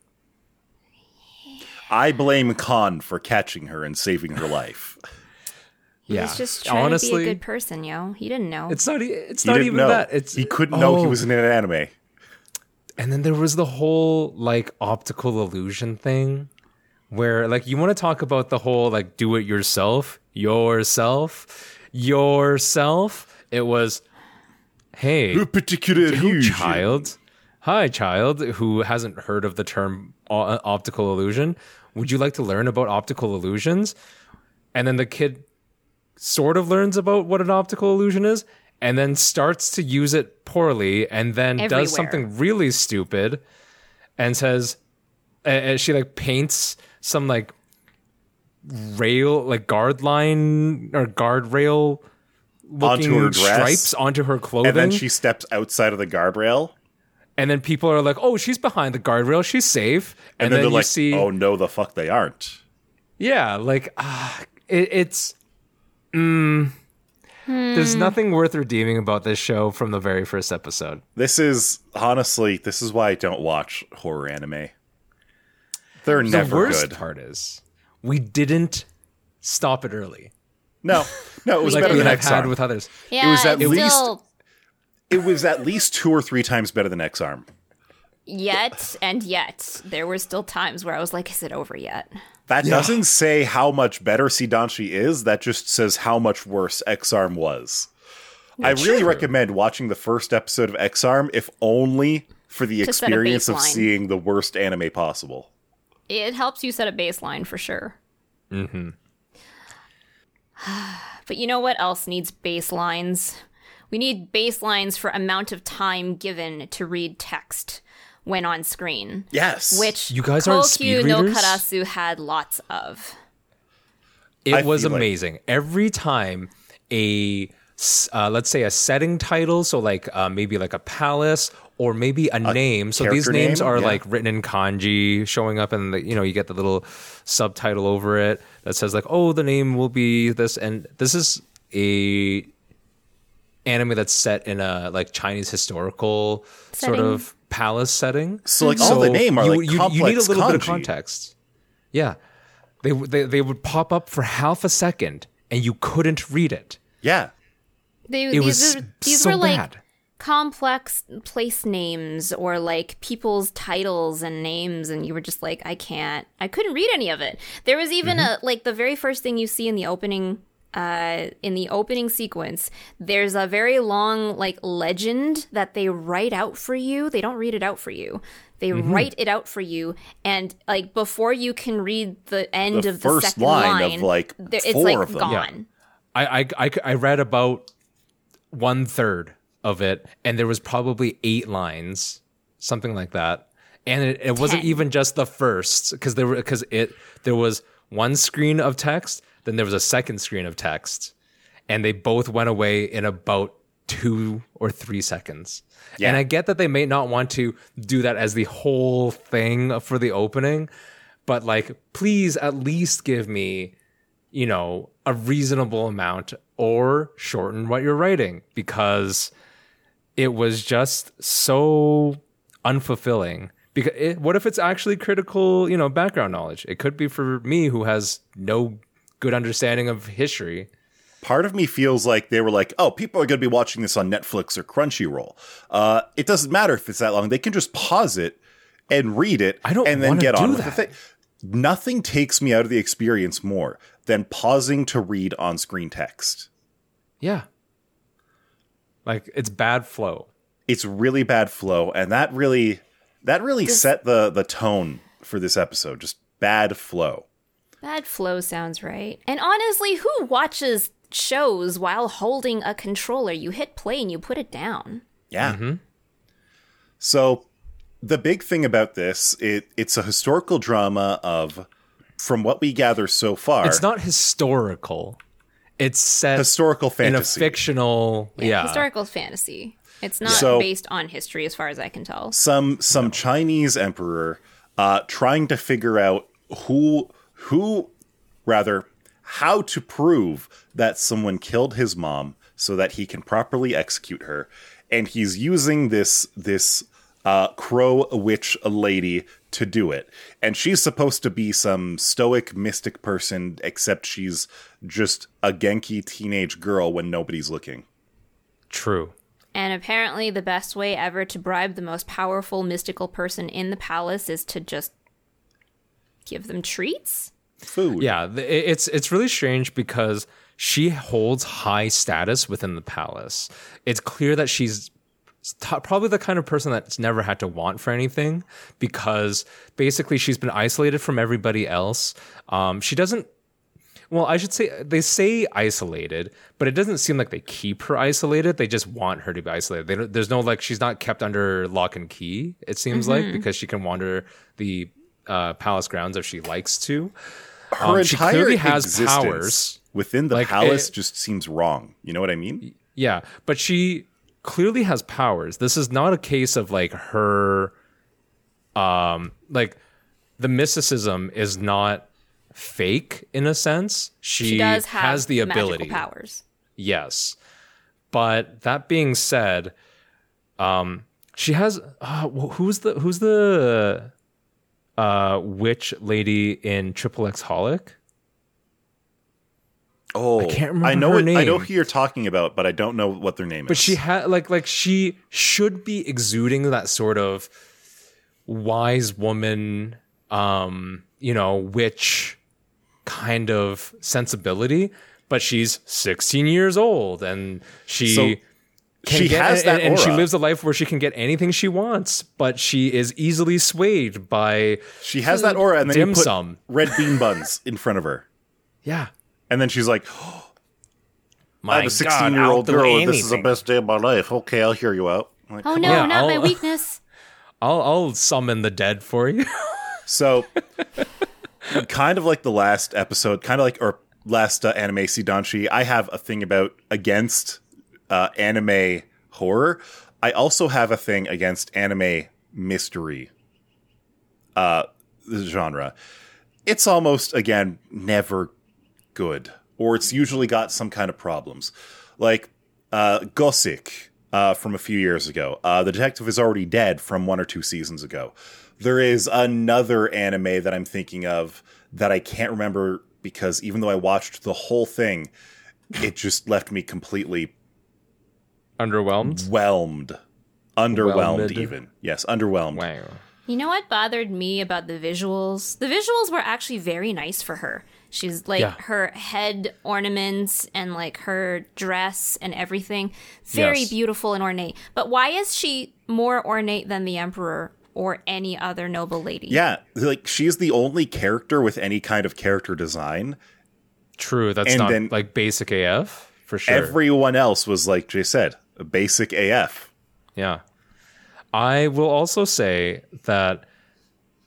i blame khan for catching her and saving her life yeah He's just trying to be a good person, yo. He didn't know. it's not it's he not even know that it's he couldn't know he Oh. was in an anime And then there was the whole like optical illusion thing where like you want to talk about the whole like do it yourself, yourself, yourself. It was hey, a particular who illusion. child. Hi child who hasn't heard of the term o- optical illusion. Would you like to learn about optical illusions? And then the kid sort of learns about what an optical illusion is and then starts to use it poorly and then Everywhere. does something really stupid and says and she like paints some like rail like guard line or guardrail looking Onto her dress. stripes onto her clothing and then she steps outside of the guardrail and then people are like oh she's behind the guardrail. She's safe. And, and, then, then, they're you like see oh no the fuck they aren't. Yeah, like ah, it, it's. Mm, There's nothing worth redeeming about this show from the very first episode. this is honestly this is why i don't watch horror anime. They're The never worst good. part is we didn't stop it early, no. No it was like better we than have x had with others. yeah, was at least- still it was at least two or three times better than Ex-Arm yet and yet there were still times where I was like, "Is it over yet?" that Yeah. doesn't say how much better Sidanshi is that just says how much worse Ex-Arm was i really true. recommend watching the first episode of Ex-Arm if only for the To experience of seeing the worst anime possible It helps you set a baseline for sure. Mm-hmm. but you know what else needs baselines? We need baselines for amount of time given to read text when on screen, yes which You guys aren't Kokyu speed no readers? Karasu had lots of. It I was feel like- amazing. Every time a uh, let's say a setting title, so like uh, maybe like a palace or maybe a, name. So these names name? are Yeah. like written in kanji, showing up and you know you get the little subtitle over it that says like oh the name will be this and this is a anime that's set in a like Chinese historical sort of palace setting. So like all the name are you, like you, complex you need a little bit of context. Yeah, they, they they would pop up for half a second and you couldn't read it. Yeah. They, It these was are, these so were like bad. complex place names or like people's titles and names, and you were just like, I can't, I couldn't read any of it. There was even Mm-hmm. a like the very first thing you see in the opening uh, in the opening sequence, there's a very long like legend that they write out for you. They don't read it out for you. They Mm-hmm. write it out for you, and like before you can read the end The of the first second line of, like, there- it's like of them. gone. I, I, I, I read about one third of it, and there was probably eight lines, something like that. And it, it wasn't even just the first, because there were because it there was one screen of text, then there was a second screen of text, and they both went away in about two or three seconds. Yeah. And I get that they may not want to do that as the whole thing for the opening, but like, please at least give me you know, a reasonable amount or shorten what you're writing because it was just so unfulfilling. Because it, what if it's actually critical, you know, background knowledge? It could be for me who has no good understanding of history. Part of me feels like they were like, oh, people are going to be watching this on Netflix or Crunchyroll. Uh, it doesn't matter if it's that long. They can just pause it and read it I don't and then wanna get on do with the that. thing. Nothing takes me out of the experience more than pausing to read on screen text. Yeah. Like it's bad flow. It's really bad flow, and that really that really set the the tone for this episode. Just bad flow. Bad flow sounds right. And honestly, who watches shows while holding a controller? You hit play and you put it down. Yeah. So the big thing about this, it it's a historical drama of from what we gather so far, It's not historical. It's set historical fantasy. in a fantasy. fictional, yeah. Historical fantasy. It's not So- based on history as far as I can tell. some some Chinese emperor uh, trying to figure out who who rather how to prove that someone killed his mom so that he can properly execute her, and he's using this this uh, crow witch lady to do it, and she's supposed to be some stoic mystic person, except she's just a Genki teenage girl when nobody's looking. True. And apparently, the best way ever to bribe the most powerful mystical person in the palace is to just give them treats. Food. Yeah, it's it's really strange because she holds high status within the palace. It's clear that she's t- probably the kind of person that's never had to want for anything because basically she's been isolated from everybody else. Um, she doesn't. Well, I should say they say isolated, but it doesn't seem like they keep her isolated. They just want her to be isolated. They don't, there's no like she's not kept under lock and key. It seems like because she can wander the uh, palace grounds if she likes to. Her Um, she entire clearly has existence powers. within the Like, palace it- just seems wrong. You know what I mean? Yeah, but she clearly has powers. This is not a case of like her um like the mysticism is not fake in a sense. She, She does have has the ability. powers. Yes. But that being said, um she has uh, who's the who's the uh witch lady in Triple X Holic? Oh, I can't remember I know her it, I know who you're talking about, but I don't know what their name but is. But she had like like she should be exuding that sort of wise woman um you know witch kind of sensibility but she's 16 years old and she So, she get- has and, that and she lives a life where she can get anything she wants but she is easily swayed by she has that aura, and then dim you put sum. red bean buns in front of her, yeah and then she's like, my "I'm a 16 year old God, I'll do girl. and This is the best day of my life. Okay, I'll hear you out." Like, Oh no, Yeah, not my I'll- weakness. I'll, I'll summon the dead for you So, kind of like the last episode, kind of like or last uh, anime Sidanshi, I have a thing about against uh, anime horror. I also have a thing against anime mystery uh, genre. It's almost again never good, or it's usually got some kind of problems, like uh, uh, from a few years ago. Uh, the detective is already dead from one or two seasons ago. There is another anime that I'm thinking of that I can't remember because even though I watched the whole thing, it just left me completely underwhelmed whelmed, underwhelmed, Whelmed. even yes, underwhelmed. wow You know what bothered me about the visuals? The visuals were actually very nice for her. She's like Yeah. her head ornaments and like her dress and everything. Very Yes. beautiful and ornate. But why is she more ornate than the emperor or any other noble lady? Yeah, like she's the only character with any kind of character design. True, that's And not then- like basic AF for sure. Everyone else was like Jay said, a basic AF. Yeah. I will also say that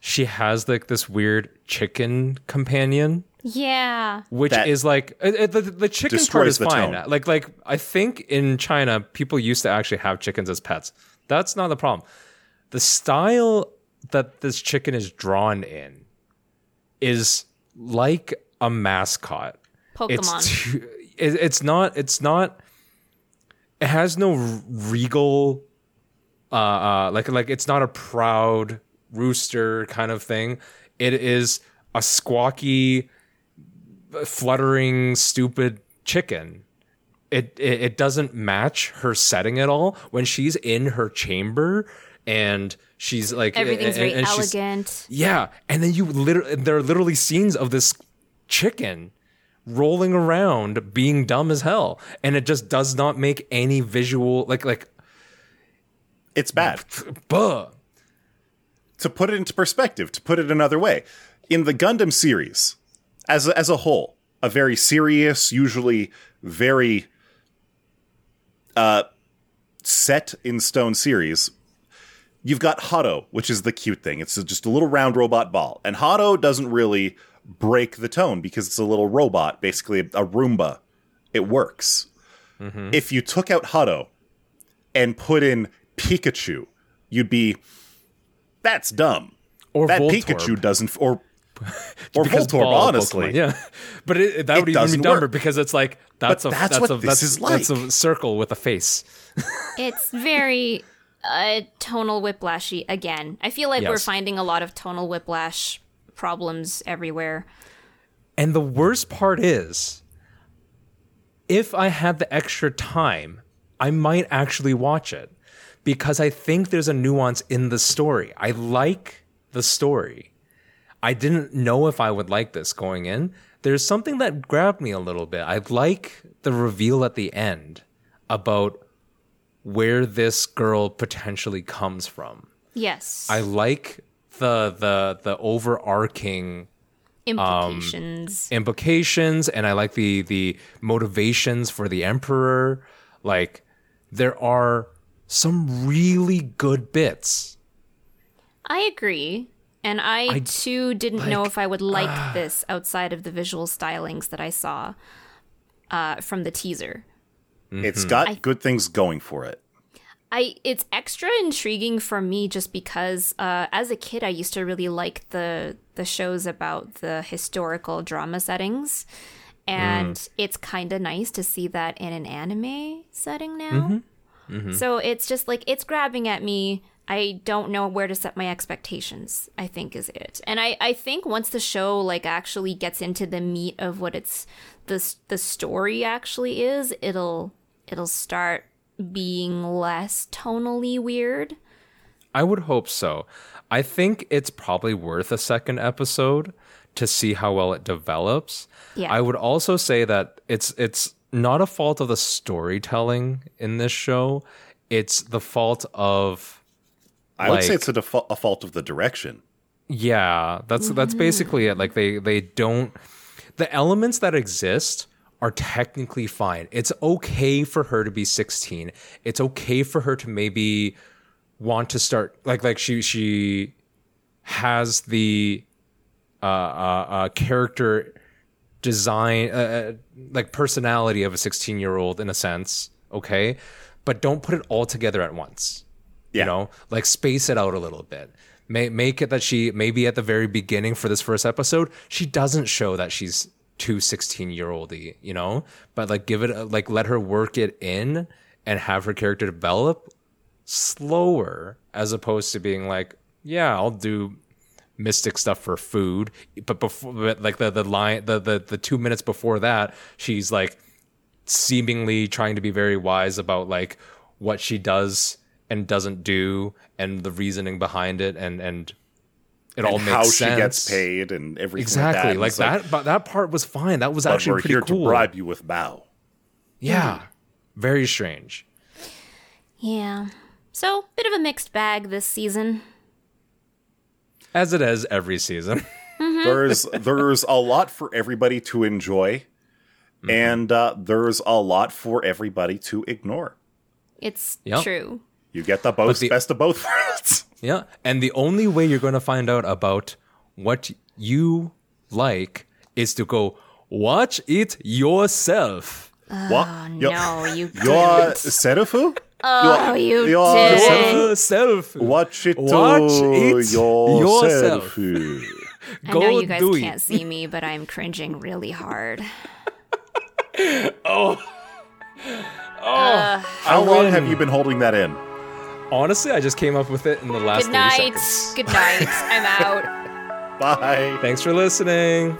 she has like this weird chicken companion, Yeah. which That is like uh, uh, the the chicken part is fine. tone. Like like I think in China people used to actually have chickens as pets. That's not the problem. The style that this chicken is drawn in is like a mascot. Pokemon. It's too, it, it's not it's not it has no regal uh, uh like like it's not a proud rooster kind of thing. It is a squawky fluttering stupid chicken. It, it it doesn't match her setting at all when she's in her chamber and she's like Everything's and- very and elegant. yeah, and then you literally there are literally scenes of this chicken rolling around being dumb as hell and it just does not make any visual like like It's bad. buh. to put it into perspective, to put it another way, in the Gundam series, as a, as a whole, a very serious, usually very uh, set in stone series, you've got Haro, which is the cute thing. It's just a little round robot ball, and Haro doesn't really break the tone because it's a little robot, basically a Roomba. It works. If you took out Haro and put in Pikachu, you'd be that's dumb. Or that Voltorb. Pikachu doesn't, or or Voltorb, ball honestly. Pokemon, yeah. But it, that would even be dumber work. because it's like that's But a that's that's what a this that's, is that's a circle with a face. It's very uh, tonal whiplashy again. I feel like we're finding a lot of tonal whiplash problems everywhere. And the worst part is, if I had the extra time, I might actually watch it because I think there's a nuance in the story. I like the story. I didn't know if I would like this going in. There's something that grabbed me a little bit. I like the reveal at the end about where this girl potentially comes from. Yes. I like the the the overarching um, Implications. implications and I like the the motivations for the emperor. Like there are some really good bits. I agree. And I, too didn't know if I would like uh, this outside of the visual stylings that I saw uh, from the teaser. It's mm-hmm. got good things going for it. I it's extra intriguing for me just because uh, as a kid I used to really like the the shows about the historical drama settings, and mm. it's kind of nice to see that in an anime setting now. Mm-hmm. Mm-hmm. So it's just like it's grabbing at me. I don't know where to set my expectations. I think is it, and I I think once the show like actually gets into the meat of what it's the the story actually is, it'll it'll start being less tonally weird. I would hope so. I think it's probably worth a second episode to see how well it develops. Yeah. I would also say that it's it's not a fault of the storytelling in this show. It's the fault of I would say it's a, defa- a fault of the direction. Yeah, that's that's basically it. Like they they don't the elements that exist are technically fine. It's okay for her to be 16. It's okay for her to maybe want to start like like she she has the uh uh, uh character design uh, uh, like personality of a 16 year old in a sense okay but don't put it all together at once Yeah. you know like space it out a little bit May, make it that she maybe at the very beginning for this first episode she doesn't show that she's too 16 year oldy you know? But like give it a, like let her work it in and have her character develop slower as opposed to being like yeah i'll do mystic stuff for food. But before but like the the line the, the the two minutes before that she's like seemingly trying to be very wise about like what she does and doesn't do, and the reasoning behind it, and and it all and makes how sense. she gets paid and everything Exactly, like like that. And that. But that part was fine. That was But actually we're pretty here cool. to bribe you with bow. Yeah, very strange. Yeah. So, bit of a mixed bag this season. As it is every season. There's there's a lot for everybody to enjoy, Mm-hmm. and uh, there's a lot for everybody to ignore. It's Yep. true. You get the both the- best of both worlds. Yeah. And the only way you're going to find out about what you like is to go watch it yourself. Ah, what? Yo- No, you Your didn't. Serufu? Oh, you your- didn't. Yourself. Watch it yourself. Watch it yourself. yourself. I Go know you guys do can't see me, but I'm cringing really hard. Oh oh! Uh, How I long win. have you been holding that in? honestly, I just came up with it in the last. Good night. Good night. I'm out. Bye. Thanks for listening.